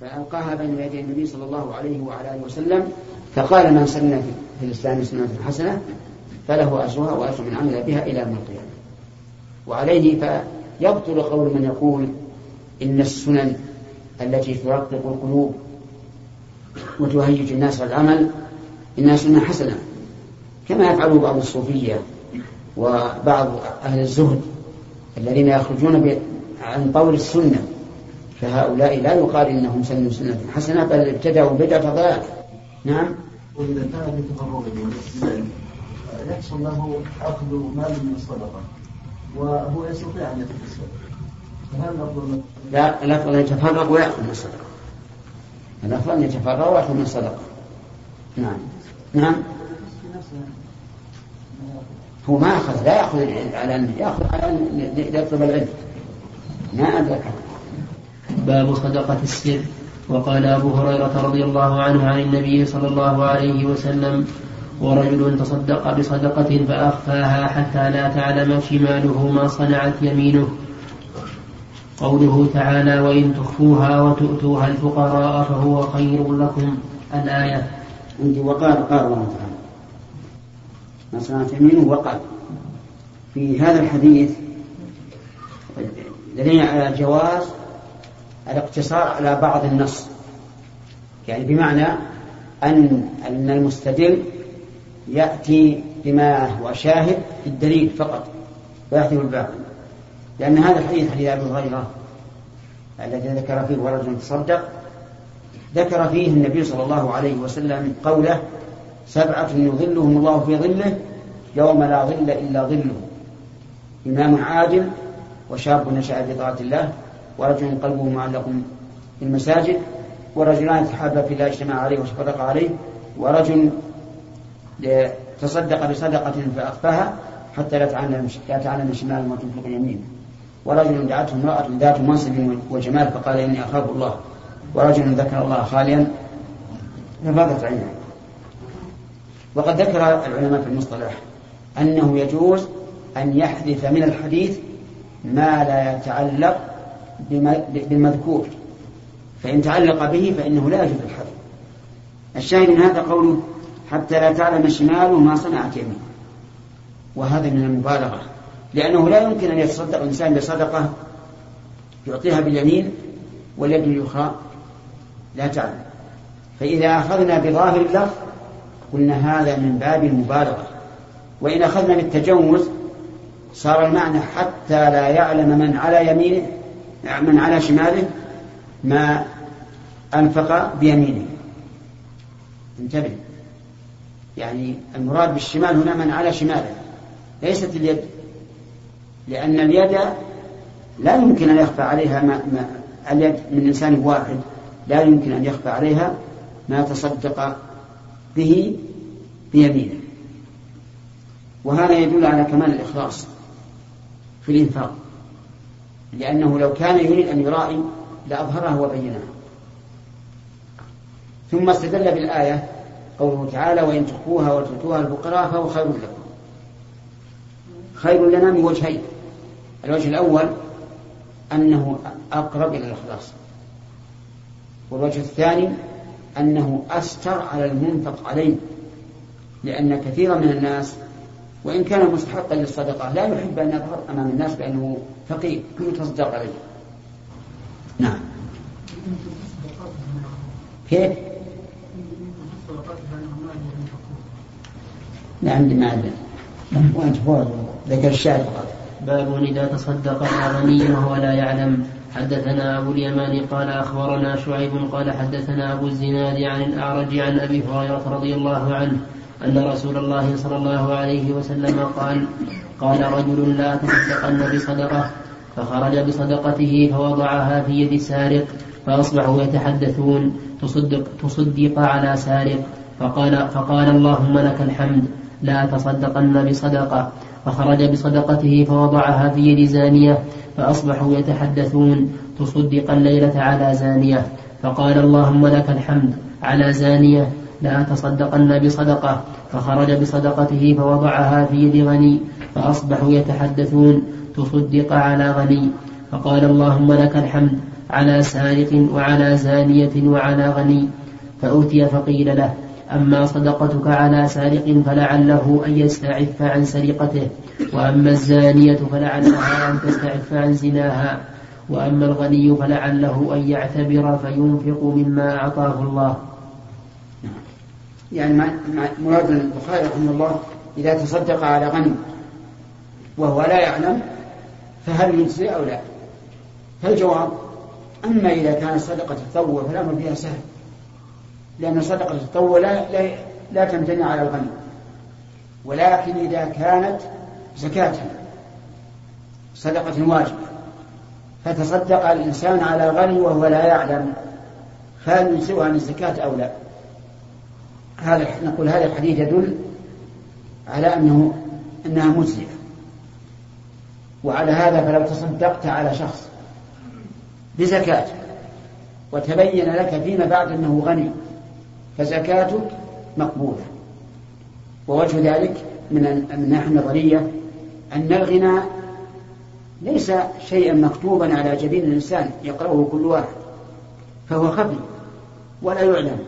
فألقاها بين يدي النبي صلى الله عليه وعلى آله وسلم فقال من سن في الإسلام سنة حسنة فله أجرها وأجر من عمل بها إلى يوم القيامة. وعليه فيبطل قول من يقول إن السنن التي ترقق القلوب وتهيج الناس على العمل إنها سنة حسنة. كما يفعل بعض الصوفية وبعض أهل الزهد الذين يخرجون عن طول السنة فهؤلاء لا يقال إنهم سنوا سنة حسنة بل ابتدعوا بدعة ضلال نعم؟ وإذا كان في تفرغه يحصل له أخذ مال من الصدقة وهو يستطيع أن يتكسب. فهل الأفضل لا الأفضل أن يتفرغ ويأخذ من الصدقة. الأفضل أن يتفرغ ويأخذ من الصدقة. نعم. نعم؟ هو ما أخذ لا يأخذ على أن يأخذ على أن يطلب العلم. ما أدركه باب صدقة السر. وقال أبو هريرة رضي الله عنه عن النبي صلى الله عليه وسلم ورجل تصدق بصدقة فأخفاها حتى لا تعلم شماله ما صنعت يمينه. قوله تعالى وإن تخفوها وتؤتوها الفقراء فهو خير لكم. الآية. عندي وقال قال الله تعالى. ما صنعت يمينه وقال. في هذا الحديث دليل على جواز الاقتصار على بعض النص. يعني بمعنى أن أن المستدل يأتي بما هو شاهد في الدليل فقط ويحذف الباقي لأن هذا الحديث حديث أبي هريرة الذي ذكر فيه ورجل تصدق ذكر فيه النبي صلى الله عليه وسلم قوله سبعة يظلهم الله في ظله يوم لا ظل إلا ظله. إمام عادل وشاب نشأ في الله ورجل قلبه معلق في المساجد. ورجلان تحابا في الله اجتمع عليه وتفرق عليه. ورجل تصدق بصدقة فأخفاها حتى لا تعلم لا تعلم شمال ما تنفق يمينه ورجل دعته امرأة ذات منصب وجمال فقال إني أخاف الله. ورجل ذكر الله خاليا ففاضت عينه وقد ذكر العلماء في المصطلح أنه يجوز أن يحذف من الحديث ما لا يتعلق بالمذكور. فإن تعلق به فإنه لا يجوز الحذف. الشاهد من هذا قوله حتى لا تعلم شماله ما صنعت يمينه وهذا من المبالغة. لأنه لا يمكن أن يتصدق الإنسان بصدقة يعطيها باليمين واليد الأخرى لا تعلم. فإذا أخذنا بظاهر اللفظ قلنا هذا من باب المبالغة. وإن أخذنا بالتجوز صار المعنى حتى لا يعلم من على يمينه من على شماله ما أنفق بيمينه. انتبه. يعني المراد بالشمال هنا من على شماله ليست اليد. لأن اليد لا يمكن أن يخفى عليها ما, ما اليد من إنسان واحد لا يمكن أن يخفى عليها ما تصدق به بيمينه. وهذا يدل على كمال الإخلاص في الإنفاق. لأنه لو كان يريد أن يرائي لأظهره وبينه. ثم استدل بالآية قوله تعالى وإن تخفوها وتؤتوها الفقراء فهو خير لكم. خير لنا من وجهين. الوجه الأول أنه أقرب إلى الإخلاص. والوجه الثاني أنه أستر على المنفق عليه. لأن كثيرا من الناس وإن كان مستحقا للصدقة لا يحب أن يظهر أمام الناس بأنه فقير يتصدق عليه. نعم. كيف؟ نعم ما عندنا وأنت ذكر الشاهد باب إذا تصدق الغني وهو لا يعلم. حدثنا أبو اليمان قال أخبرنا شعيب قال حدثنا أبو الزناد عن الأعرج عن أبي هريرة رضي الله عنه أن رسول الله صلى الله عليه وسلم قال قال رجل لا تصدقن بصدقة فخرج بصدقته فوضعها في يد سارق فأصبحوا يتحدثون. تصدق, تصدق على سارق. فقال, فقال اللهم لك الحمد. لا تصدقن بصدقة فخرج بصدقته فوضعها في يد زانية فأصبحوا يتحدثون. تصدق الليلة على زانية. فقال اللهم لك الحمد. على زانية. لا تصدقن بصدقة فخرج بصدقته فوضعها في يد غني فأصبحوا يتحدثون تصدق على غني فقال اللهم لك الحمد على سارق وعلى زانية وعلى غني فأوتي فقيل له أما صدقتك على سارق فلعله أن يستعف عن سرقته وأما الزانية فلعلها أن تستعف عن زناها وأما الغني فلعله أن يعتبر فينفق مما أعطاه الله. يعني مراد البخاري رحمه الله إذا تصدق على غني وهو لا يعلم فهل يجزي أو لا؟ فالجواب أما إذا كانت صدقة التطوع فالأمر فيها سهل. لأن صدقة التطوع لا, لا, لا تمتنع على الغني ولكن إذا كانت زكاة صدقة واجبة فتصدق الإنسان على غني وهو لا يعلم هل يجزئه عن الزكاة أو لا. هذا نقول هذا الحديث يدل على أنه أنها مجزئة. وعلى هذا فلو تصدقت على شخص بزكاة. وتبين لك فيما بعد أنه غني فزكاتك مقبولة. ووجه ذلك من الناحية النظرية أن الغنى ليس شيئا مكتوبا على جبين الإنسان يقرأه كل واحد فهو خفي ولا يعلم.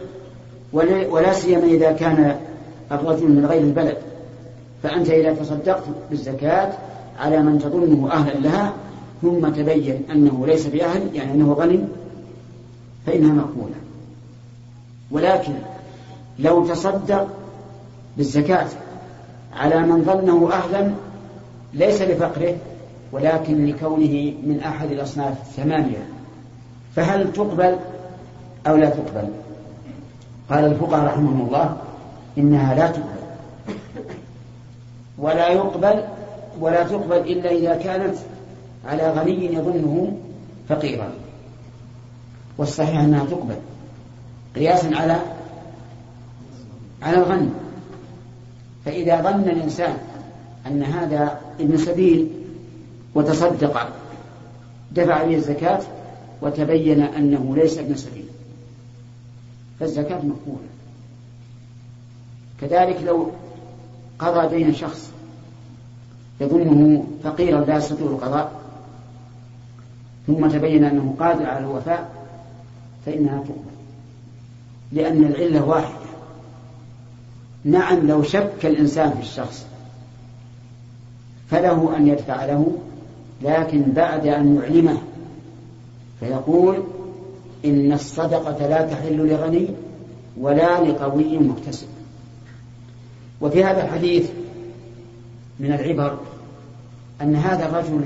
ولا سيما إذا كان الرجل من غير البلد. فأنت إذا تصدقت بالزكاة على من تظنه أهلا لها ثم تبين أنه ليس بأهل يعني أنه غني فإنها مقبولة. ولكن لو تصدق بالزكاة على من ظنه أهلا ليس لفقره ولكن لكونه من أحد الأصناف الثمانية. فهل تقبل أو لا تقبل؟ قال الفقهاء رحمهم الله إنها لا تقبل. ولا يقبل ولا تقبل إلا إذا كانت على غني يظنه فقيرا. والصحيح أنها تقبل قياسا على على الغني. فإذا ظن الإنسان أن هذا ابن سبيل وتصدق دفع به الزكاة وتبين أنه ليس ابن سبيل فالزكاة مقبولة. كذلك لو قضى دين شخص يظنه فقيرا لا يستطيع القضاء. ثم تبين أنه قادر على الوفاء فإنها تقبل. لأن العلة واحدة. نعم لو شك الإنسان في الشخص فله أن يدفع له لكن بعد أن يعلمه فيقول إن الصدقة لا تحل لغني ولا لقوي مكتسب. وفي هذا الحديث من العبر أن هذا الرجل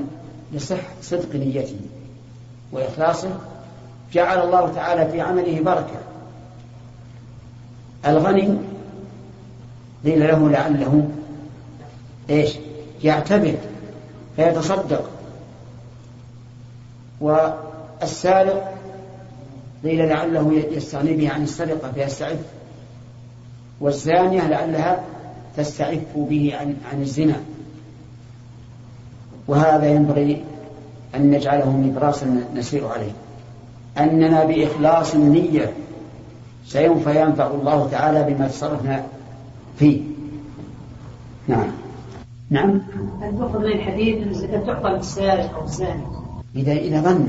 يصح صدق نيته وإخلاصه جعل الله تعالى في عمله بركة. الغني قيل له لعله إيش؟ يعتبر فيتصدق. والسارق قيل لعله يستغني به عن السرقة فيستعف. والزانية لعلها تستعف به عن, عن الزنا. وهذا ينبغي أن نجعله نبراسا نسير عليه. أننا بإخلاص النية سوف ينفع الله تعالى بما تصرفنا فيه. نعم. نعم. هل تؤخذ من الحديث أن الزكاة تعطى للسارق أو الزاني؟ إذا إذا ظن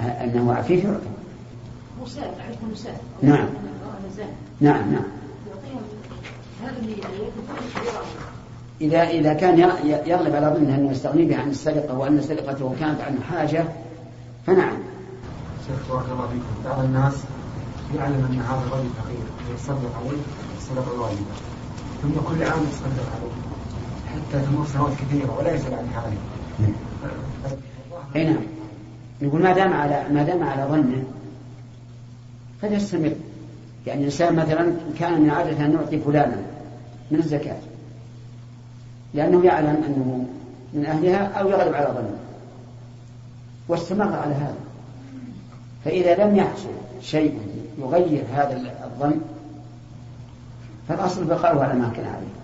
أنه عفيف يعطى. مسارق مسارق نعم. نعم نعم. إذا إذا كان يغلب على ظنه أنه يستغني به عن السرقة وأن سرقته كانت عن حاجة فنعم. شيخ بارك الله فيكم بعض الناس يعلم أن هذا الرجل فقير يصدق عليه الصدقة الواجبة ثم كل عام يصدق عليه حتى تمر سنوات كثيرة ولا يسأل عن حاله. أي نعم. يقول ما دام على ما دام على ظنه فليستمر. يعني الإنسان مثلا كان من عادة أن يعطي فلانا من الزكاة. لأنه يعلم أنه من أهلها أو يغلب على ظنه. واستمر على هذا. فإذا لم يحصل شيء يغير هذا الظن فالأصل بقاؤه على ما كان عليه.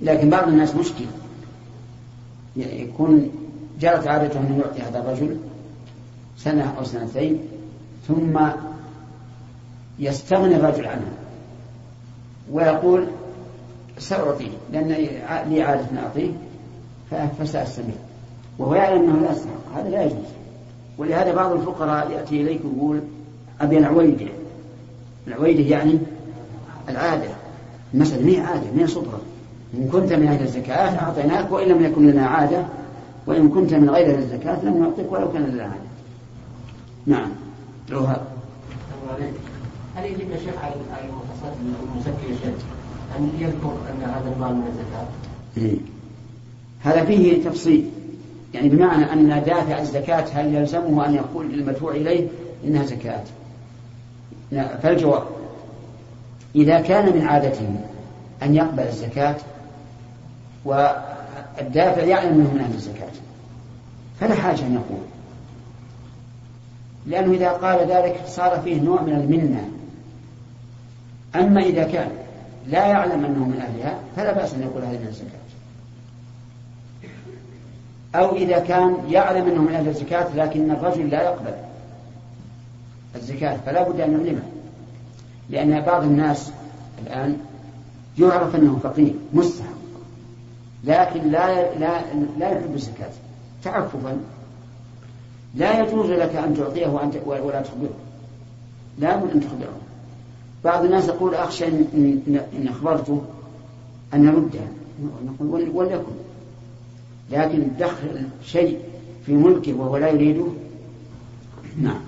لكن بعض الناس مشكل. يكون جرت عادته أن يعطي هذا الرجل سنة أو سنتين ثم يستغني الرجل عنه. ويقول سأعطيه لأن لي عادة أعطيه فسأستمر وهو يعلم أنه لا يستحق هذا لا يجوز. ولهذا بعض الفقراء يأتي إليك ويقول أبي العويدة. العويدة يعني العادة المسألة ما هي عادة ما هي صدرة. إن كنت من أهل الزكاة أعطيناك وإن لم يكن لنا عادة وإن كنت من غير أهل الزكاة لم نعطيك ولو كان لنا عادة. نعم. روها. هل يجب يا شيخ على المتصل المزكي شيخ؟ أن يذكر أن هذا المال من الزكاة؟ إيه. هذا فيه تفصيل. يعني بمعنى أن دافع الزكاة هل يلزمه أن يقول للمدفوع إليه إنها زكاة؟ فالجواب إذا كان من عادته أن يقبل الزكاة والدافع يعلم أنه من أهل الزكاة فلا حاجة أن يقول. لأنه إذا قال ذلك صار فيه نوع من المنة. أما إذا كان لا يعلم أنه من أهلها فلا بأس أن يقول هذه من الزكاة. أو إذا كان يعلم أنه من أهل الزكاة لكن الرجل لا يقبل الزكاة فلا بد أن يعلمه. لأن بعض الناس الآن يعرف أنه فقير مستحق لكن لا لا لا يحب الزكاة. تعففا. لا يجوز لك أن تعطيه ولا تخبره. لا بد أن تخبره. بعض الناس يقول أخشى إن, أخبرته أن نردها نقول وليكن. لكن دخل شيء في ملكه وهو لا يريده. نعم.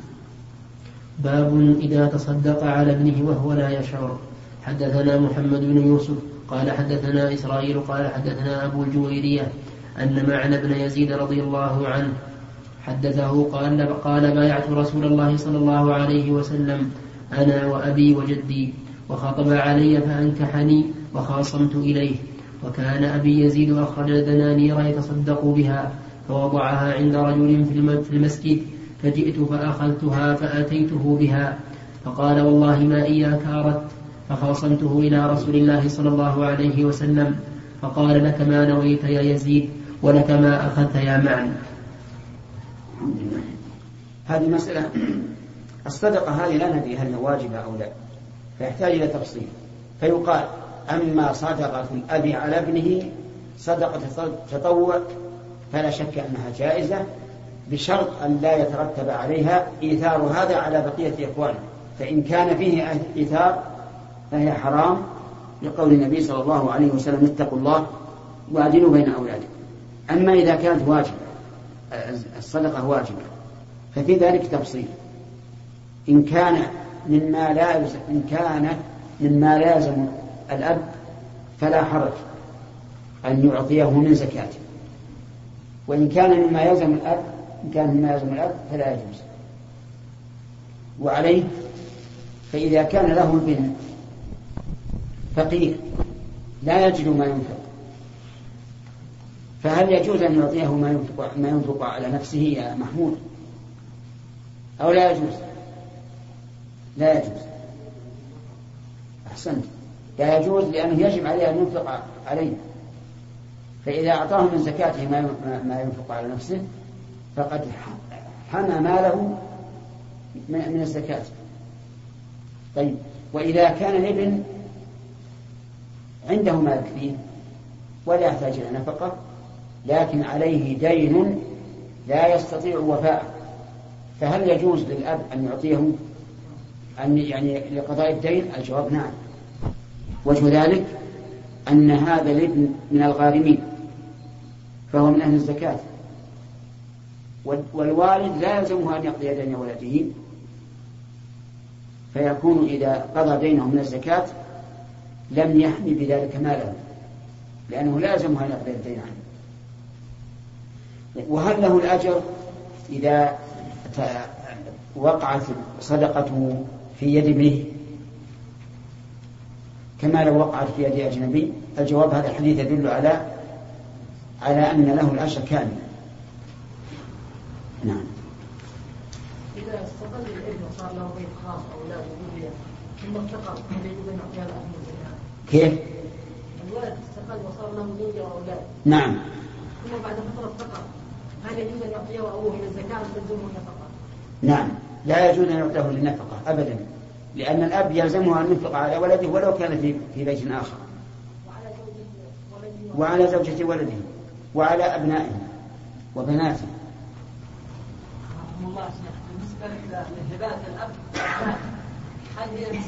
باب إذا تصدق على ابنه وهو لا يشعر. حدثنا محمد بن يوسف قال حدثنا إسرائيل قال حدثنا أبو الجويرية أن معنى بن يزيد رضي الله عنه حدثه قال قال بايعت رسول الله صلى الله عليه وسلم أنا وأبي وجدي وخطب علي فأنكحني وخاصمت إليه. وكان أبي يزيد أخرج دنانير يتصدق بها فوضعها عند رجل في المسجد فجئت فأخذتها فأتيته بها. فقال والله ما إياك أردت فخاصمته إلى رسول الله صلى الله عليه وسلم. فقال لك ما نويت يا يزيد ولك ما أخذت يا معن. هذه مسألة الصدقة هذه لا ندري هل هي واجبة أو لا. فيحتاج إلى تفصيل. فيقال أما صدقة الأب على ابنه صدقة تطوع فلا شك أنها جائزة بشرط أن لا يترتب عليها إيثار هذا على بقية إخوانه. فإن كان فيه إيثار فهي حرام. لقول النبي صلى الله عليه وسلم اتقوا الله وأعدلوا بين أولادكم. أما إذا كانت واجبة الصدقة واجبة ففي ذلك تفصيل. إن كان مما لا إن كان مما لازم الأب فلا حرج أن يعطيه من زكاته وإن كان مما يلزم الأب إن كان مما يلزم الأب فلا يجوز. وعليه فإذا كان له ابن فقير لا يجد ما ينفق فهل يجوز أن يعطيه ما ينفق, ما ينفق على نفسه يا محمود؟ أو لا يجوز؟ لا يجوز. أحسنت. لا يجوز لأنه يجب عليه أن ينفق عليه فإذا أعطاه من زكاته ما ينفق على نفسه فقد حمى ماله من الزكاة. طيب. وإذا كان الابن عنده ما يكفيه ولا يحتاج إلى نفقة لكن عليه دين لا يستطيع وفاءه فهل يجوز للأب أن يعطيه أن يعني لقضاء الدين الجواب نعم. وجه ذلك أن هذا الابن من الغارمين فهو من أهل الزكاة. والوالد لا يلزمه أن يقضي دين ولده. فيكون إذا قضى دينه من الزكاة لم يحمي بذلك ماله لأنه لا يلزمه أن يقضي الدين عنه. وهل له الأجر إذا وقعت صدقته في يد ابنه كما لو وقعت في يد أجنبي الجواب هذا الحديث يدل على على أن له الأجر كامل. نعم. إذا استقل الابن وصار له بيت خاص أولاد وذرية ثم افتقر هل يجب أن يعطيها الأهل كيف؟ الولد استقل وصار له زوجة وأولاد نعم. ثم بعد فترة افتقر هل يجوز أن يعطيه أبوه إلى الزكاة أم تلزمه النفقة؟ نعم. لا يجوز أن يعطيه للنفقة أبدا. لأن الأب يلزمه أن ينفق على ولده ولو كان في في بيت آخر. وعلى زوجة ولده وعلى أبنائه وبناته. الله بالنسبة لهبات الأب هل هي بين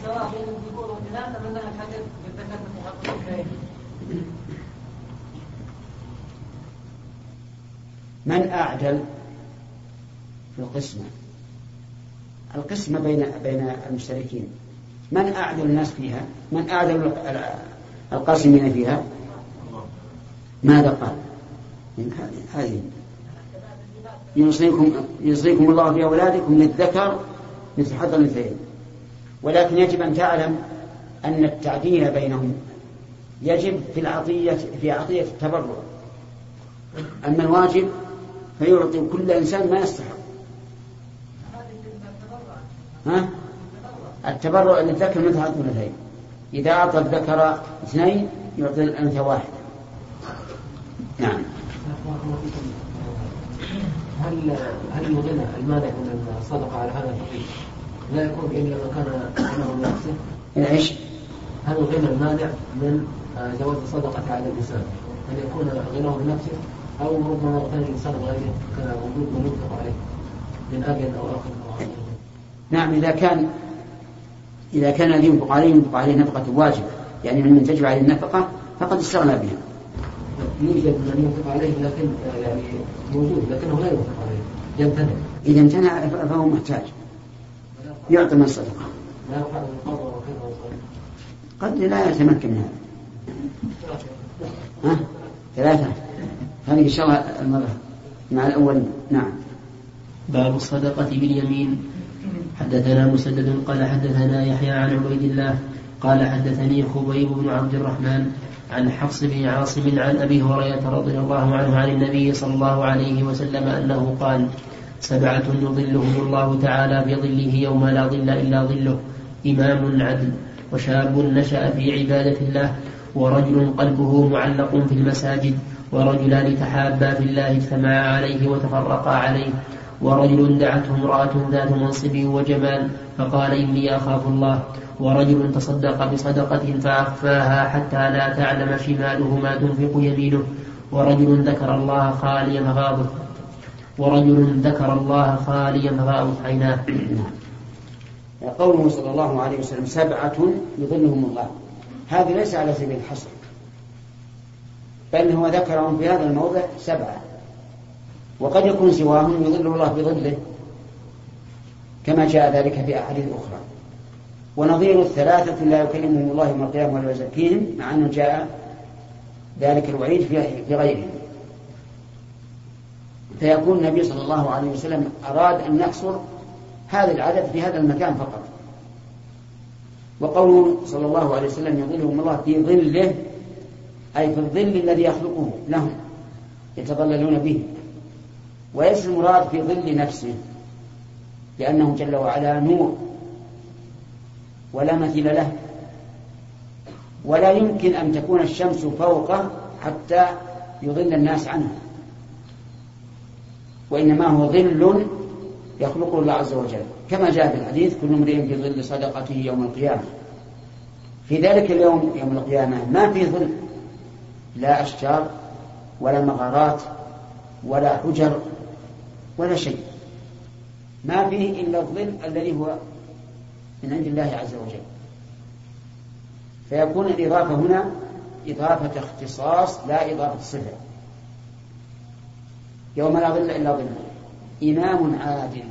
الذكور والإناث أم أنها بالذكر من أعدل في القسمة؟ القسمة بين بين المشتركين. من أعدل الناس فيها؟ من أعدل القاسمين فيها؟ ماذا قال؟ هذه يوصيكم يوصيكم الله في أولادكم للذكر مثل حظ الأنثيين. ولكن يجب أن تعلم أن التعديل بينهم يجب في العطية في عطية التبرع. أما الواجب فيعطي كل إنسان ما يستحق. ها؟ التبرع للذكر مثل الأنثيين إذا أعطى الذكر اثنين يعطي الأنثى واحد نعم هل هل الغنى المانع من الصدقة على هذا الفقير لا يكون إلا ما كان غنى لنفسه؟ إيش؟ هل الغنى المانع من جواز الصدقة على الإنسان؟ أن يكون غناه لنفسه أو ربما اغتنى الإنسان بغيره كوجود من ينفق عليه من أب أو أخ أو نعم إذا كان إذا كان الذي ينفق عليه ينفق عليه نفقة واجبة يعني من تجب عليه النفقة فقد استغنى بها. يوجد من ينفق عليه لكن يعني موجود لكنه لا ينفق عليه يمتنع. إذا امتنع فهو محتاج. يعطى من الصدقة لا قد لا يتمكن من هذا. ها؟ ثلاثة. هذه إن شاء الله المرة مع الأول. نعم. باب الصدقة باليمين. حدثنا مسدد قال حدثنا يحيى عن عبيد الله قال حدثني خبيب بن عبد الرحمن عن حفص بن عاصم عن أبي هريرة رضي الله عنه عن النبي صلى الله عليه وسلم أنه قال سبعة يظلهم الله تعالى بظله يوم لا ظل إلا ظله إمام عدل وشاب نشأ في عبادة الله ورجل قلبه معلق في المساجد ورجلان تحابا في الله اجتمعا عليه وتفرقا عليه. ورجل دعته امرأة ذات منصب وجمال فقال إني أخاف الله. ورجل تصدق بصدقة فأخفاها حتى لا تعلم شماله ما تنفق يمينه. ورجل ذكر الله خاليا فغاضت ورجل ذكر الله خاليا فغاضت عيناه. قوله صلى الله عليه وسلم سبعة يظلهم الله. هذه ليس على سبيل الحصر. بل هو ذكرهم في هذا الموضع سبعة. وقد يكون سواهم يظل الله بظله كما جاء ذلك في أحاديث أخرى. ونظير الثلاثة لا يكلمهم الله يوم القيامة ولا يزكيهم مع أنه جاء ذلك الوعيد في غيرهم. فيكون النبي صلى الله عليه وسلم أراد أن يحصر هذا العدد في هذا المكان فقط. وقوله صلى الله عليه وسلم يظلهم الله في ظله أي في الظل الذي يخلقه لهم يتظللون به. وليس المراد في ظل نفسه لأنه جل وعلا نور ولا مثيل له. ولا يمكن أن تكون الشمس فوقه حتى يضل الناس عنه وإنما هو ظل يخلقه الله عز وجل. كما جاء في الحديث كل امرئ في ظل صدقته يوم القيامة. في ذلك اليوم يوم القيامة ما في ظل لا أشجار ولا مغارات ولا حجر ولا شيء. ما فيه إلا الظل الذي هو من عند الله عز وجل. فيكون الإضافة هنا إضافة اختصاص لا إضافة صفة. يوم لا ظل إلا ظله إمام عادل.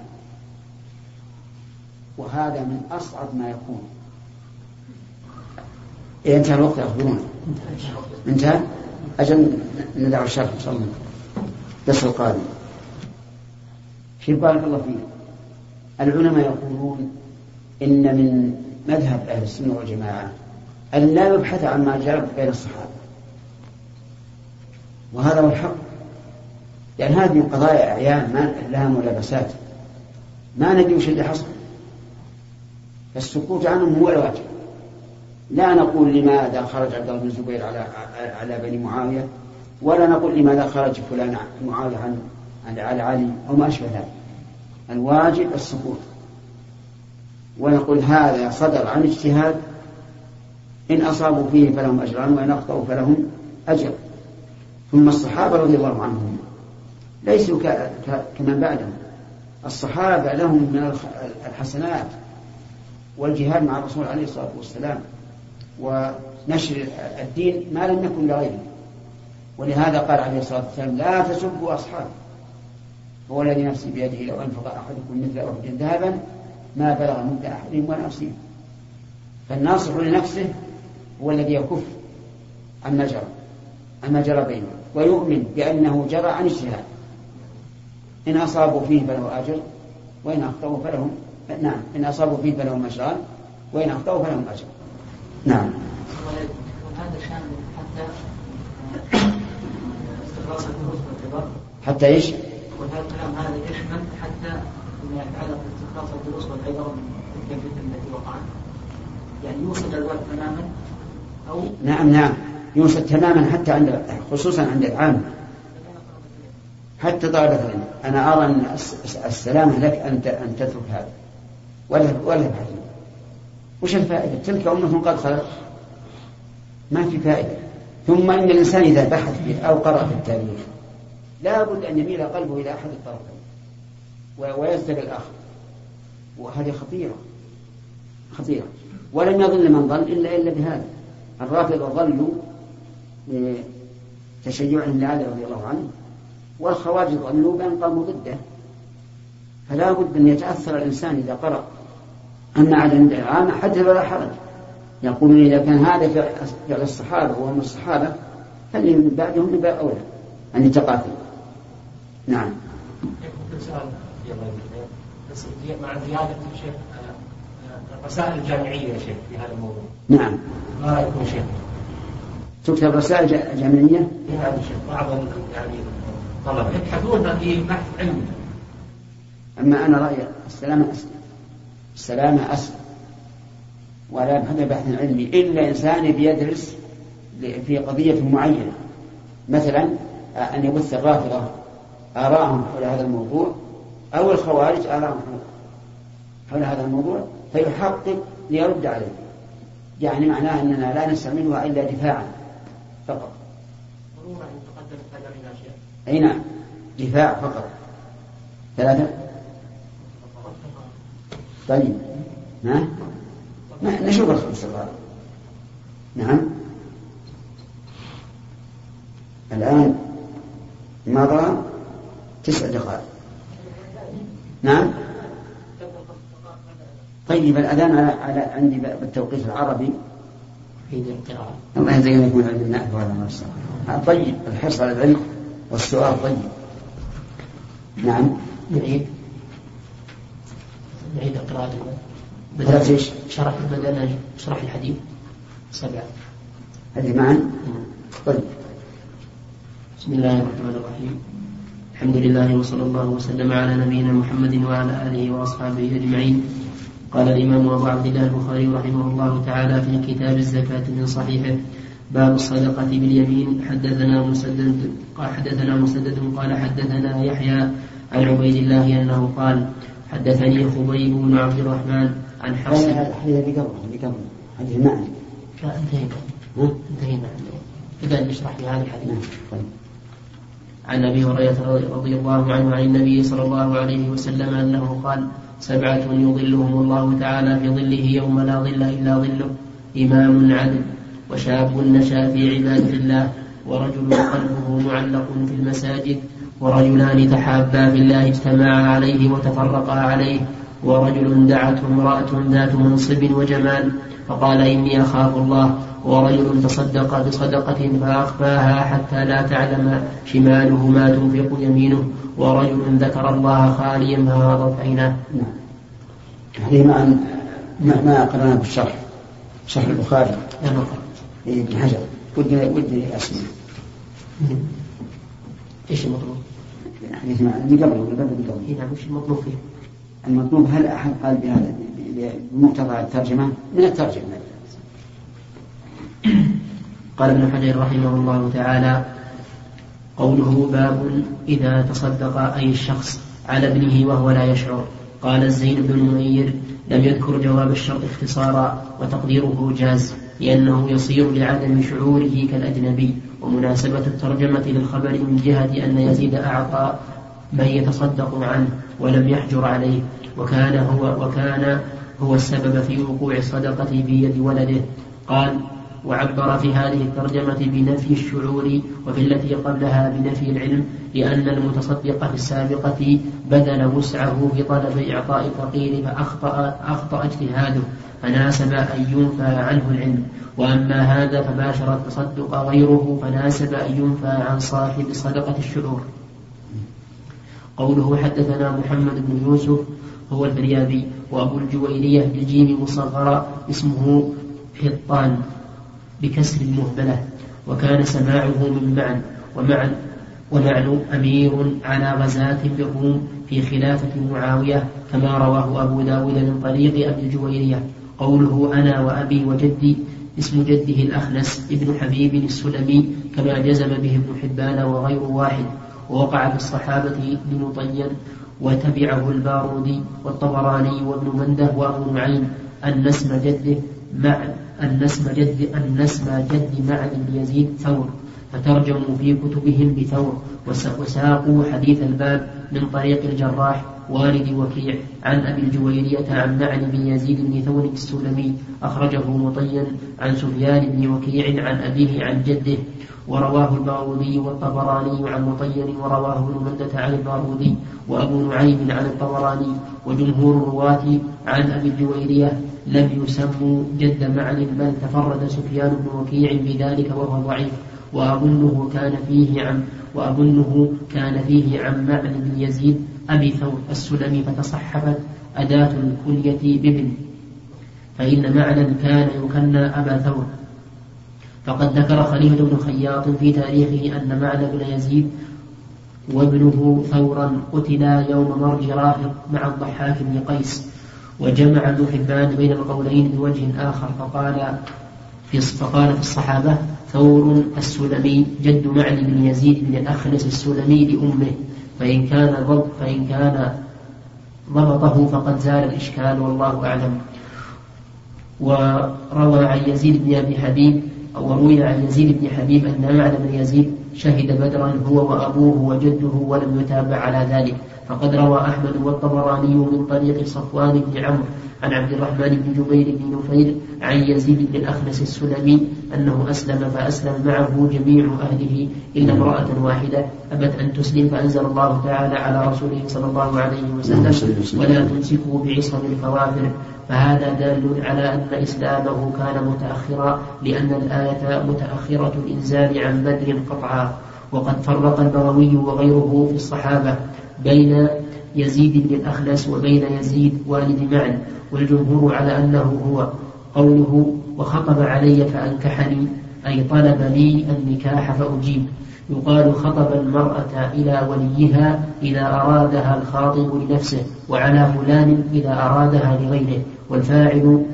وهذا من أصعب ما يكون. إيه انتهى الوقت أخبرونا انتهى؟ أجل ندع الشرح إن شاء الله. القادم. في بارك الله فيك. العلماء يقولون إن من مذهب أهل السنة والجماعة أن لا يبحث عن ما جرى بين الصحابة. وهذا هو الحق. لأن يعني هذه قضايا أعيان ما لها ملابسات. ما ندري وش اللي حصل. فالسكوت عنهم هو الواجب. لا نقول لماذا خرج عبد الله بن الزبير على على بني معاوية ولا نقول لماذا خرج فلان معاوية عن على علي أو ما أشبه ذلك. الواجب السكوت. ونقول هذا صدر عن اجتهاد. إن أصابوا فيه فلهم أجران وإن أخطأوا فلهم أجر. ثم الصحابة رضي الله عنهم ليسوا كمن بعدهم. الصحابة لهم من الحسنات والجهاد مع الرسول عليه الصلاة والسلام ونشر الدين ما لم يكن لغيره. ولهذا قال عليه الصلاة والسلام لا تسبوا أصحابي هو الذي نفسي بيده لو أنفق أحدكم مثل أحد ذهبا ما بلغ مد أحدهم ولا نصيب فالناصح لنفسه هو الذي يكف عما جرى عما جرى بينهم ويؤمن بأنه جرى عن اجتهاد. إن أصابوا فيه فله أجر وإن أخطأوا فلهم نعم إن أصابوا فيه فلهم أجران وإن أخطأوا فلهم أجر. نعم. وهذا شامل حتى استخلاص حتى إيش؟ وهذا هذا يشمل حتى يتعلق باستخلاص الفلوس والعبر من تلك الفتن التي وقعت؟ يعني يوصل الوقت تماما أو نعم نعم. يوصل تماما حتى عند خصوصا عند العامة حتى طلبة العلم. أنا أرى أن الس- السلامة لك أن أن تترك هذا. ولا ولا عنه. وش الفائدة؟ تلك أمة قد خلت. ما في فائدة. ثم إن الإنسان إذا بحث أو قرأ في التاريخ لا بد أن يميل قلبه إلى أحد الطرفين و- ويزداد الآخر. وهذه خطيرة. خطيرة. ولم يضل من ضل إلا إلا بهذا. الرافضة ضلوا بتشيعهم لعلي رضي الله عنه والخوارج ضلوا بأن قاموا ضده. فلا بد أن يتأثر الإنسان إذا قرأ أما عاد عند العامة حدث ولا حرج. يقولون إذا كان هذا فعل الصحابة وهم الصحابة فاللي من بعدهم من باب أولى أن يتقاتلوا. نعم. سؤال بس مع زيادة شيخ آه، آه، الرسائل الجامعية يا شيخ في هذا الموضوع. نعم. ما رأيكم شيخ؟ تكتب رسائل جامعية في هذا الشيخ بعض يعني الطلبة يبحثون في بحث علمي. أما أنا رأيي السلامة أسلم السلامة أسلم ولا يبحث بحث علمي. إلا إنسان بيدرس في قضية معينة. مثلا آه، أن يبث الرافضة. آراءهم حول هذا الموضوع أو الخوارج آراءهم حول- هذا الموضوع فيحقق ليرد عليه. يعني معناه أننا لا نستعملها إلا دفاعا فقط. ضرورة أن تقدم القدر إلى شيخ. أي نعم دفاع فقط. ثلاثة؟ طيب. ها؟ نشوف الخمس دقائق نعم. الآن مضى؟ تسع دقائق. نعم؟ طيب الأذان على, على عندي بالتوقيت العربي. الله يجزينا يكون علم النحو يستطيع. طيب الحرص على العلم والسؤال طيب. نعم. نعيد. نعيد القراءة. ثلاث إيش؟ شرح بدأنا شرح الحديث. سبعة. هذه معا؟ طيب. بسم الله الرحمن الرحيم. الحمد لله وصلى الله وسلم على نبينا محمد وعلى آله وأصحابه أجمعين. قال الإمام أبو عبد الله البخاري رحمه الله تعالى في كتاب الزكاة من صحيحه باب الصدقة باليمين. حدثنا مسدد قال حدثنا مسدد قال حدثنا يحيى عن عبيد الله أنه قال حدثني خبيب بن عبد الرحمن عن حفص. هذه اللي قبل اللي معا لا انتهينا؟ انتهينا. إذا نشرح بهذا الحديث. نعم طيب. عن أبي هريرة رضي الله عنه عن النبي صلى الله عليه وسلم أنه قال سبعة يظلهم الله تعالى في ظله يوم لا ظل إلا ظله إمام عدل وشاب نشأ في عبادة الله ورجل قلبه معلق في المساجد ورجلان تحابا في الله اجتمعا عليه وتفرقا عليه ورجل دعته امرأة ذات منصب وجمال فقال إني أخاف الله. ورجل تصدق بصدقة فأخفاها حتى لا تعلم شماله ما تنفق يمينه. ورجل ذكر الله خاليا فهاضت عيناه. نعم هذه ما, ما قرأنا بالشرح. شرح البخاري. إيه، ابن حجر. ودي ودي أسمع. إيش المطلوب؟ حديث اللي اللي قبله اللي قبله إيه نعم وش المطلوب فيه؟ المطلوب هل أحد قال بهذا بمقتضى الترجمة؟ من الترجمة. قال ابن حجر رحمه الله تعالى قوله باب إذا تصدق أي الشخص على ابنه وهو لا يشعر. قال الزين بن المنير لم يذكر جواب الشرط اختصارا وتقديره جاز لأنه يصير لعدم شعوره كالأجنبي. ومناسبة الترجمة للخبر من جهة أن يزيد أعطى من يتصدق عنه ولم يحجر عليه وكان هو وكان هو السبب في وقوع الصدقة في يد ولده. قال وعبر في هذه الترجمة بنفي الشعور وفي التي قبلها بنفي العلم لأن المتصدق في السابقة بذل وسعه في طلب إعطاء الفقير فأخطأ أخطأ اجتهاده فناسب أن ينفى عنه العلم. وأما هذا فباشر التصدق غيره فناسب أن ينفى عن صاحب صدقة الشعور. قوله حدثنا محمد بن يوسف هو الفريابي وأبو الجويرية بالجيم مصغرة اسمه حطان بكسر المهبلة وكان سماعه من معن ومعن ومعن أمير على غزاة بالروم في خلافة معاوية كما رواه أبو داود من طريق أبي الجويرية قوله أنا وأبي وجدي اسم جده الأخنس ابن حبيب السلمي كما جزم به ابن حبان وغير واحد. ووقع في الصحابة لمطين وتبعه البارودي والطبراني وابن منده وأبو نعيم أن اسم جده مع أن اسم جد أن اسم جد معد بن يزيد ثور فترجموا في كتبهم بثور وساقوا حديث الباب من طريق الجراح والد وكيع عن أبي الجويرية عن معن بن يزيد بن ثور السلمي أخرجه مطين عن سفيان بن وكيع عن أبيه عن جده ورواه البارودي والطبراني عن مطين ورواه ابن مندة عن البارودي وأبو نعيم عن الطبراني وجمهور الرواة عن أبي الجويرية لم يسموا جد معن بل تفرد سفيان بن وكيع بذلك وهو ضعيف وأظنه كان فيه عن وأظنه كان فيه عن معن بن يزيد أبي ثور السلمي فتصحفت أداة الكلية بابن فإن معنا كان يكنى أبا ثور. فقد ذكر خليفة بن خياط في تاريخه أن معنى بن يزيد وابنه ثورا قتلا يوم مرج راهب مع الضحاك بن قيس وجمع ابن حبان بين القولين بوجه آخر فقال في فقال في الصحابة ثور السلمي جد معن بن يزيد بن الأخنس السلمي لأمه. فإن كان ضبط فإن كان ضبطه فقد زال الإشكال والله أعلم. وروى عن يزيد بن أبي حبيب وروي عن يزيد بن حبيب أن معن بن يزيد شهد بدرا هو وأبوه وجده ولم يتابع على ذلك. فقد روى أحمد والطبراني من طريق صفوان بن عمرو عن عبد الرحمن بن جبير بن نفير عن يزيد بن الأخنس السلمي أنه أسلم فأسلم معه جميع أهله إلا امرأة واحدة أبت أن تسلم فأنزل الله تعالى على رسوله صلى الله عليه وسلم ولا تمسكوا بعصم الكوافر فهذا دال على أن إسلامه كان متأخرا لأن الآية متأخرة الإنزال عن بدر قطعا. وقد فرق البغوي وغيره في الصحابة بين يزيد بن الأخنس وبين يزيد والد معن والجمهور على أنه هو. قوله وخطب علي فأنكحني أي طلب لي النكاح فأجيب. يقال خطب المرأة إلى وليها إذا أرادها الخاطب لنفسه وعلى فلان إذا أرادها لغيره. والفاعل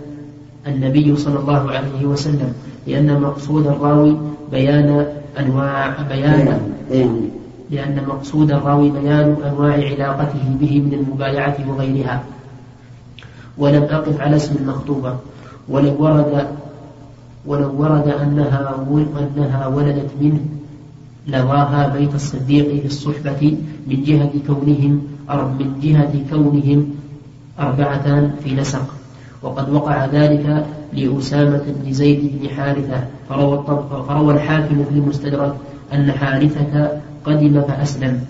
النبي صلى الله عليه وسلم. لأن مقصود الراوي بيان أنواع بيان لأن مقصود الراوي بيان أنواع علاقته به من المبايعة وغيرها. ولم أقف على اسم المخطوبة. ولو ورد ولو ورد أنها أنها ولدت منه لواها بيت الصديق في الصحبة من جهة كونهم من جهة كونهم أربعة في نسق. وقد وقع ذلك لأسامة بن زيد بن حارثة. فروى, فروى الحاكم في المستدرك أن حارثة قدم فأسلم.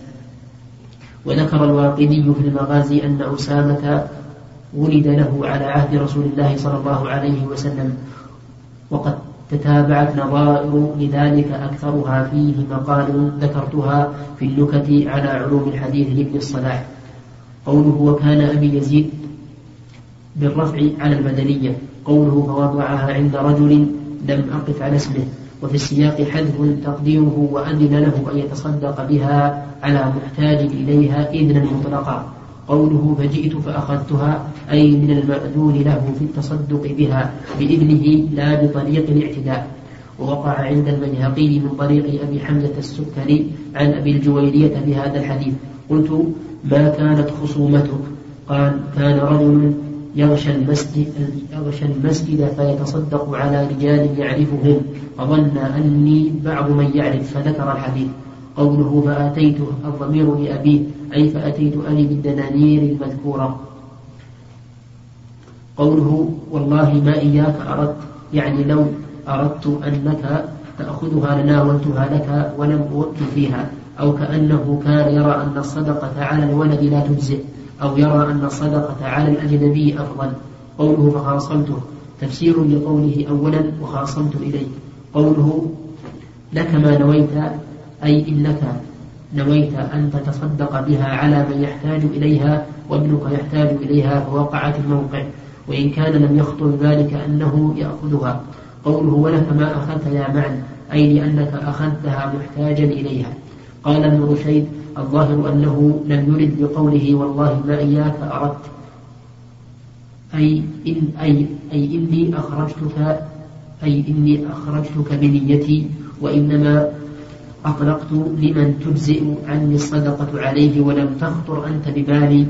وذكر الواقدي في المغازي أن أسامة ولد له على عهد رسول الله صلى الله عليه وسلم وقد تتابعت نظائر لذلك أكثرها فيه مقال ذكرتها في النكت على علوم الحديث لابن الصلاح. قوله وكان أبي يزيد بالرفع على المدنية قوله فوضعها عند رجل لم أقف على اسمه. وفي السياق حذف تقديره وأذن له أن يتصدق بها على محتاج إليها إذنا مطلقا. قوله فجئت فأخذتها أي من المأذون له في التصدق بها بإذنه لا بطريق الاعتداء. ووقع عند البيهقي من طريق أبي حمزة السكري عن أبي الجويرية بهذا الحديث. قلت ما كانت خصومتك؟ قال كان رجل يغشى المسجد يغشى المسجد فيتصدق على رجال يعرفهم. فظن أني بعض من يعرف فذكر الحديث. قوله فآتيته الضمير لأبيه. أي فأتيت أني بالدنانير المذكورة. قوله والله ما إياك أردت. يعني لو أردت أنك تأخذها لناولتها لك ولم أوكل فيها أو كأنه كان يرى أن الصدقة على الولد لا تجزئ. أو يرى أن الصدقة على الأجنبي أفضل. قوله فخاصمته تفسير لقوله أولا وخاصمت إليه قوله لك ما نويت أي إنك نويت أن تتصدق بها على من يحتاج إليها وابنك يحتاج إليها فوقعت الموقع. وإن كان لم يخطر ذلك أنه يأخذها. قوله ولك ما أخذت يا معن أي لأنك أخذتها محتاجا إليها قال ابن رشيد الظاهر أنه لم يرد بقوله والله ما إياك أردت أي إن أي أي إني أخرجتك أي إني أخرجتك بنيتي وإنما أطلقت لمن تجزئ عني الصدقة عليه ولم تخطر أنت ببالي.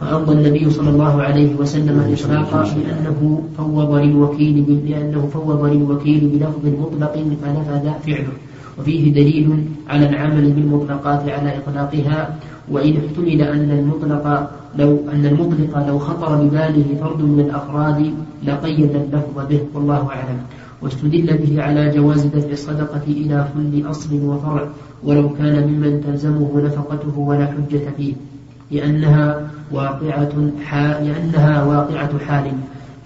فأمضى النبي صلى الله عليه وسلم الإطلاق لأنه فوض للوكيل لأنه فوض للوكيل بلفظ مطلق فنفذ فعله. وفيه دليل على العمل بالمطلقات على إطلاقها وإن احتمل أن المطلق لو أن المطلق لو خطر بباله فرد من الأفراد لقيد اللفظ به والله أعلم. واستدل به على جواز دفع الصدقة إلى كل أصل وفرع ولو كان ممن تلزمه نفقته ولا حجة فيه. لأنها واقعة حال لأنها واقعة حال.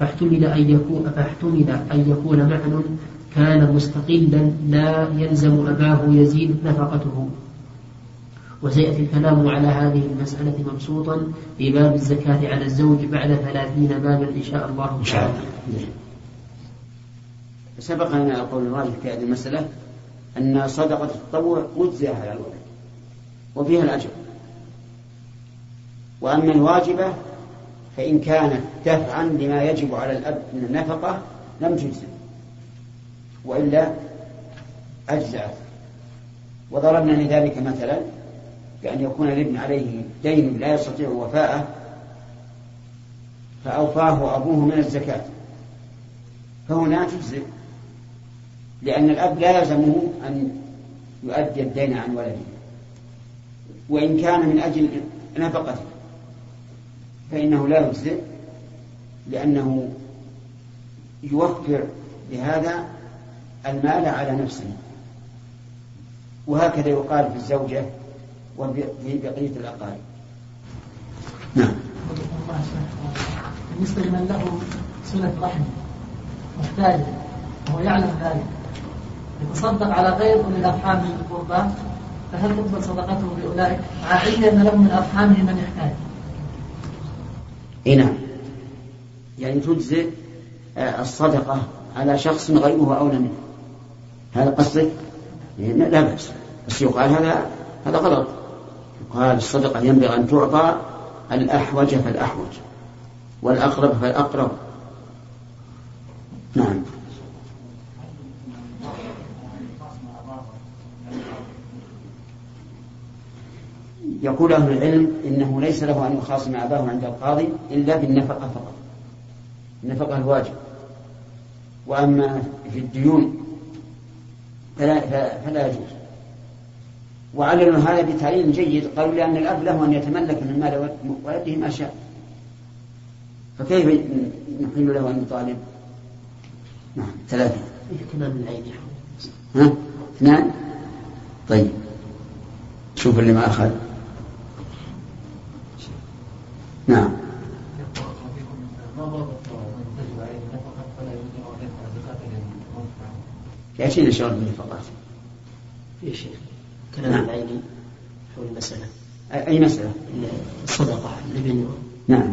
فاحتمل أن يكون فاحتمل أن يكون معنى كان مستقلا لا يلزم أباه يزيد نفقته. وسيأتي الكلام على هذه المسألة مبسوطا في باب الزكاة على الزوج بعد ثلاثين بابا إن شاء الله تعالى. سبق لنا القول الراجح في هذه المسألة أن صدقة التطوع مجزئة على الولد وفيها الأجر. وأما الواجبة فإن كانت دفعا لما يجب على الأب من النفقة لم تجزئ وإلا أجزأت وضربنا لذلك مثلا بأن يكون الابن عليه دين لا يستطيع وفاءه فأوفاه أبوه من الزكاة. فهنا تجزئ لأن الأب لا يلزمه أن يؤدي الدين عن ولده. وإن كان من أجل نفقته فإنه لا يجزئ لأنه يوفر بهذا المال على نفسه. وهكذا يقال في الزوجة وفي بقية الأقارب. نعم. بالنسبة لمن له صلة رحم محتاج وهو يعلم ذلك يتصدق على غير أولي الأرحام من القربى فهل تقبل صدقته لأولئك مع علم أن له من أرحامه من يحتاج؟ إي نعم. يعني تجزئ آه، الصدقة على شخص غيره أولى منه. هذا قصدك؟ لا بأس. بس يقال هذا هذا غلط. يقال الصدقة ينبغي أن تعطى الأحوج فالأحوج والأقرب فالأقرب. نعم. يقول أهل العلم إنه ليس له أن يخاصم أباه عند القاضي إلا بالنفقة فقط. النفقة الواجب. وأما في الديون فلا, فلا يجوز. وعللوا هذا بتعليل جيد. قالوا لأن الأب له أن يتملك من مال ولده ما شاء. فكيف نحل له أن يطالب نعم ثلاثة. من العين ها؟ اثنان؟ طيب. شوف اللي ما أخذ. نعم. يأتينا شغل بالنفقات يا شيخ كلام نعم. العيني حول المسألة. أي مسألة؟ الصدقة لابن نعم.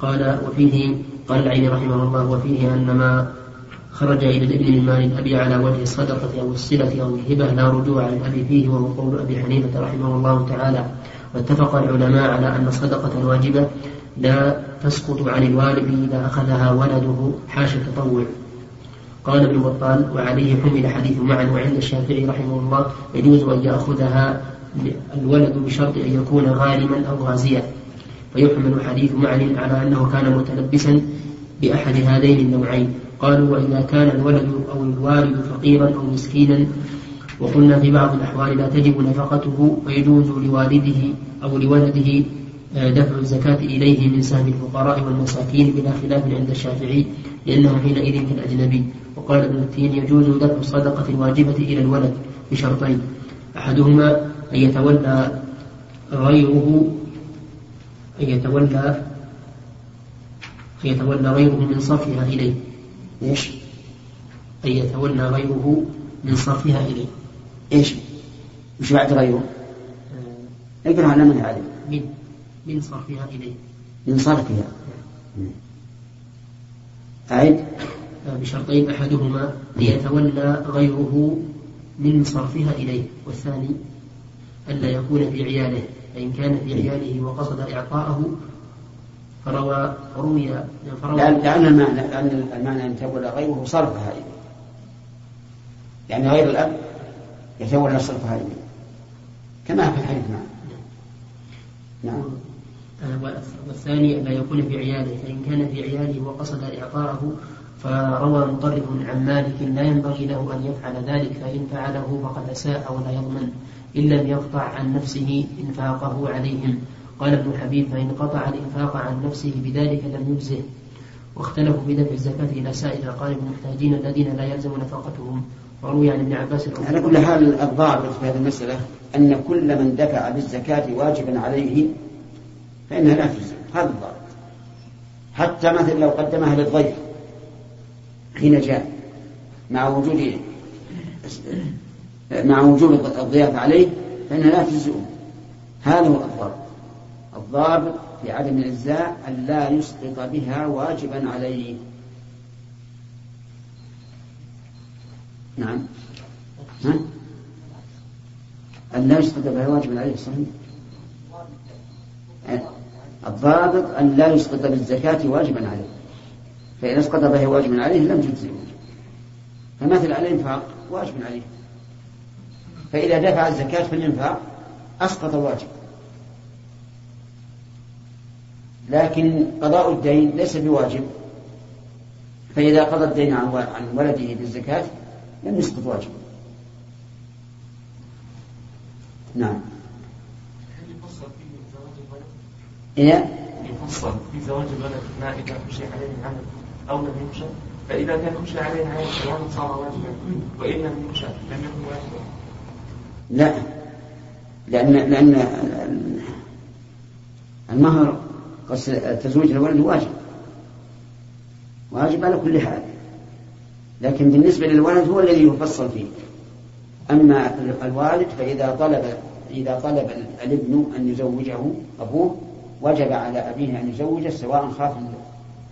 قال وفيه قال العيني رحمه الله وفيه أن ما خرج إلى الابن من مال الأبي على وجه الصدقة أو الصلة أو الهبة لا رجوع للأبي فيه وهو قول أبي حنيفة رحمه الله تعالى. واتفق العلماء على أن الصدقة الواجبة لا تسقط عن الوالد إذا أخذها ولده حاشا التطوع. قال ابن بطال وعليه حمل حديث معا وعند الشافعي رحمه الله يجوز أن يأخذها الولد بشرط أن يكون غارما أو غازيا. فيحمل حديث معن على أنه كان متلبسا بأحد هذين النوعين. قالوا وإذا كان الولد أو الوالد فقيرا أو مسكينا. وقلنا في بعض الأحوال لا تجب نفقته فيجوز لوالده أو لولده آه، دفع الزكاة إليه من سهم الفقراء والمساكين بلا خلاف عند الشافعي لأنه حينئذ كالأجنبي. وقال ابن التين يجوز دفع الصدقة الواجبة إلى الولد بشرطين. أحدهما أن يتولى غيره أن يتولى أن يتولى غيره من صرفها إليه. إيش؟ أن يتولى غيره من صرفها إليه. إيش؟ مش بعد غيره؟ اقرأ على من عليه من من صرفها إليه. من صرفها أعد. بشرطين أحدهما ليتولى غيره من صرفها إليه والثاني ألا يكون في عياله فإن كان في عياله وقصد إعطاءه فروى روي فروى لأن لأن المعنى لأن المعنى أن يتولى غيره صرفها إليه. يعني غير الأب يتولى صرفها إليه. كما في الحديث معه. نعم. والثاني ألا يكون في عياله فإن كان في عياله وقصد إعطاءه فروى مطرف عن مالك لا ينبغي له أن يفعل ذلك فإن فعله فقد أساء ولا يضمن إن لم يقطع عن نفسه إنفاقه عليهم. قال ابن حبيب فإن قطع الإنفاق عن نفسه بذلك لم يجزه. واختلفوا في دفع الزكاة إلى سائر الأقارب المحتاجين الذين لا يلزم نفقتهم. وروي عن ابن عباس على كل حال الضابط في هذه المسألة أن كل من دفع بالزكاة واجبا عليه فإنها لا تجزي. هذا الضابط حتى مثلا لو قدمها للضيف. حين جاء مع وجود مع وجود الضيافة عليه فإنها لا تجزئه. هذا هو الضابط الضابط في عدم الإجزاء أن لا يسقط بها واجبا عليه. نعم. ها؟ أن لا يسقط بها واجبا عليه صحيح. الضابط أن لا يسقط بالزكاة واجبا عليه. فإن أسقط به واجبا عليه لم تجزئه فمثل الإنفاق واجب عليه. فإذا دفع الزكاة في الإنفاق أسقط الواجب لكن قضاء الدين ليس بواجب. فإذا قضى الدين عن ولده بالزكاة لم يسقط واجبه نعم. إيه؟ يفصل في زواج الولد ما إذا خشي عليه العمل أو لم يخشى فإذا كان خشي عليه العمل صار واجبا. وإن لم يخشى لم يكن واجبا. لا. لأن لأن المهر تزويج الولد واجب. واجب على كل حال. لكن بالنسبة للولد هو الذي يفصل فيه. أما الوالد فإذا طلب إذا طلب الابن أن يزوجه أبوه وجب على أبيه أن يزوجه سواء خاف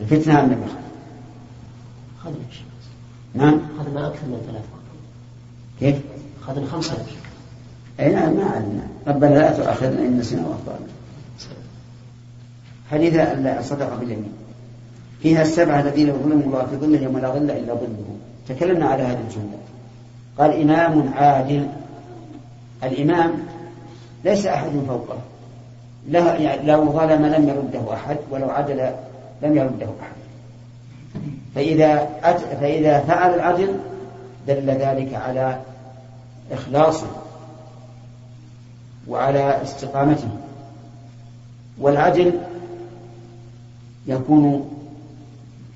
الفتنة أم لم يخاف. نعم. أخذنا أكثر من ثلاثة. كيف؟ أخذنا خمسة. أي نعم ما علمنا ربنا لا تؤاخذنا إن نسينا وأخطأنا. حديث الصدقة باليمين. فيها السبعة الذين يظلمهم الله في ظله يوم لا ظل إلا ظله. تكلمنا على هذه الجملة. قال إمام عادل الإمام ليس أحد فوقه لا يعني لو ظلم لم يرده أحد ولو عدل لم يرده أحد فإذا أت... فإذا فعل العدل دل ذلك على إخلاصه وعلى استقامته. والعدل يكون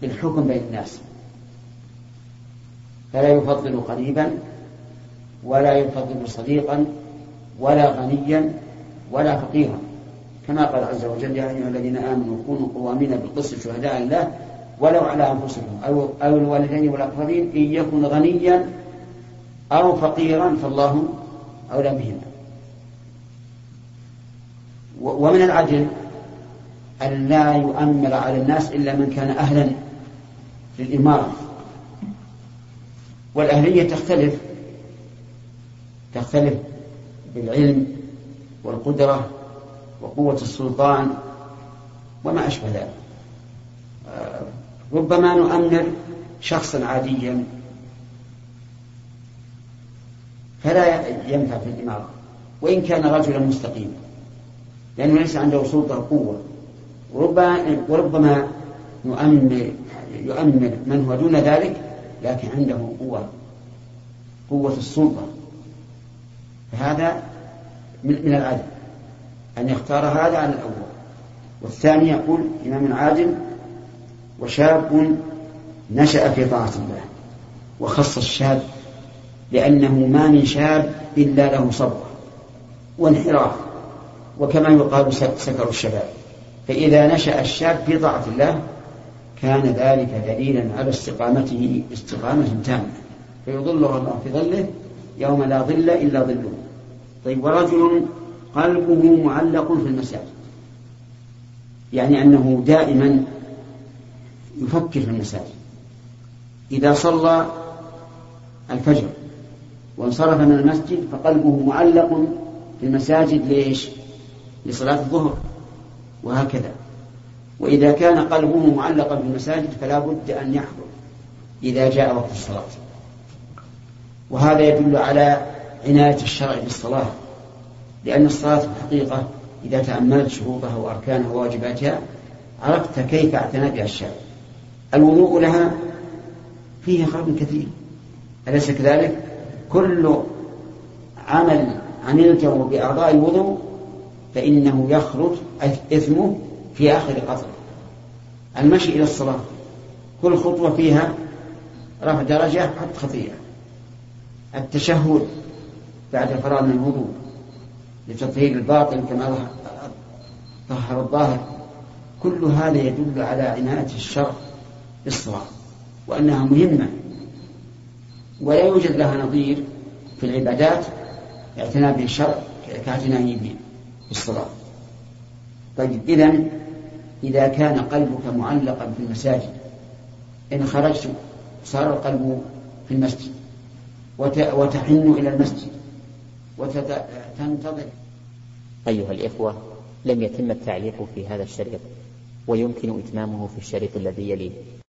بالحكم بين الناس. فلا يفضل قريبا ولا يفضل صديقا ولا غنيا ولا فقيرا. كما قال عز وجل يا أيها الذين آمنوا كونوا قوامين بالقسط شهداء لله ولو على أنفسكم أو أو الوالدين والأقربين إن يكن غنيا أو فقيرا فالله أولى بهما ومن العدل أن لا يؤمر على الناس إلا من كان أهلا للإمارة. والأهلية تختلف تختلف بالعلم والقدرة وقوة السلطان وما أشبه ذلك. آه، ربما نؤمر شخصا عاديا. فلا ينفع في الإمارة وإن كان رجلا مستقيما لأنه ليس عنده سلطة قوة وربما نؤمر يؤمر من هو دون ذلك لكن عنده قوة قوة السلطة. فهذا من, العدل. أن يختار هذا عن الأول. والثاني يقول إمام عادل وشاب نشأ في طاعة الله وخص الشاب لأنه ما من شاب إلا له صبر وانحراف وكما يقال سكر الشباب. فإذا نشأ الشاب في طاعة الله كان ذلك دليلا على استقامته استقامة تامة. فيظله الله في ظله يوم لا ظل إلا ظله. طيب ورجل قلبه معلق في المساجد يعني أنه دائما يفكر في المساجد. إذا صلى الفجر وانصرف من المسجد فقلبه معلق في المساجد ليش؟ لصلاة الظهر وهكذا. وإذا كان قلبه معلقا في المساجد فلا بد أن يحضر إذا جاء وقت الصلاة. وهذا يدل على عناية الشرع بالصلاة لأن الصلاة في الحقيقة إذا تأملت شروطها وأركانها وواجباتها عرفت كيف اعتنى بها الشارع الوضوء لها فيه خير كثير. أليس كذلك؟ كل عمل عملته بأعضاء الوضوء فإنه يخرج إثمه في آخر قطر المشي إلى الصلاة. كل خطوة فيها رفع درجة حتى خطيئة. التشهد بعد الفراغ من الوضوء لتطهير الباطن كما طهر الظاهر. كل هذا يدل على عناية الشرع. بالصلاة وأنها مهمة. ولا يوجد لها نظير في العبادات اعتناء بالشرع كاعتنائه بالصلاة طيب إذا إذا كان قلبك معلقا في المساجد إن خرجت صار القلب في المسجد وتحن إلى المسجد وتنتظر أيها الإخوة لم يتم التعليق في هذا الشريط ويمكن إتمامه في الشريط الذي يليه.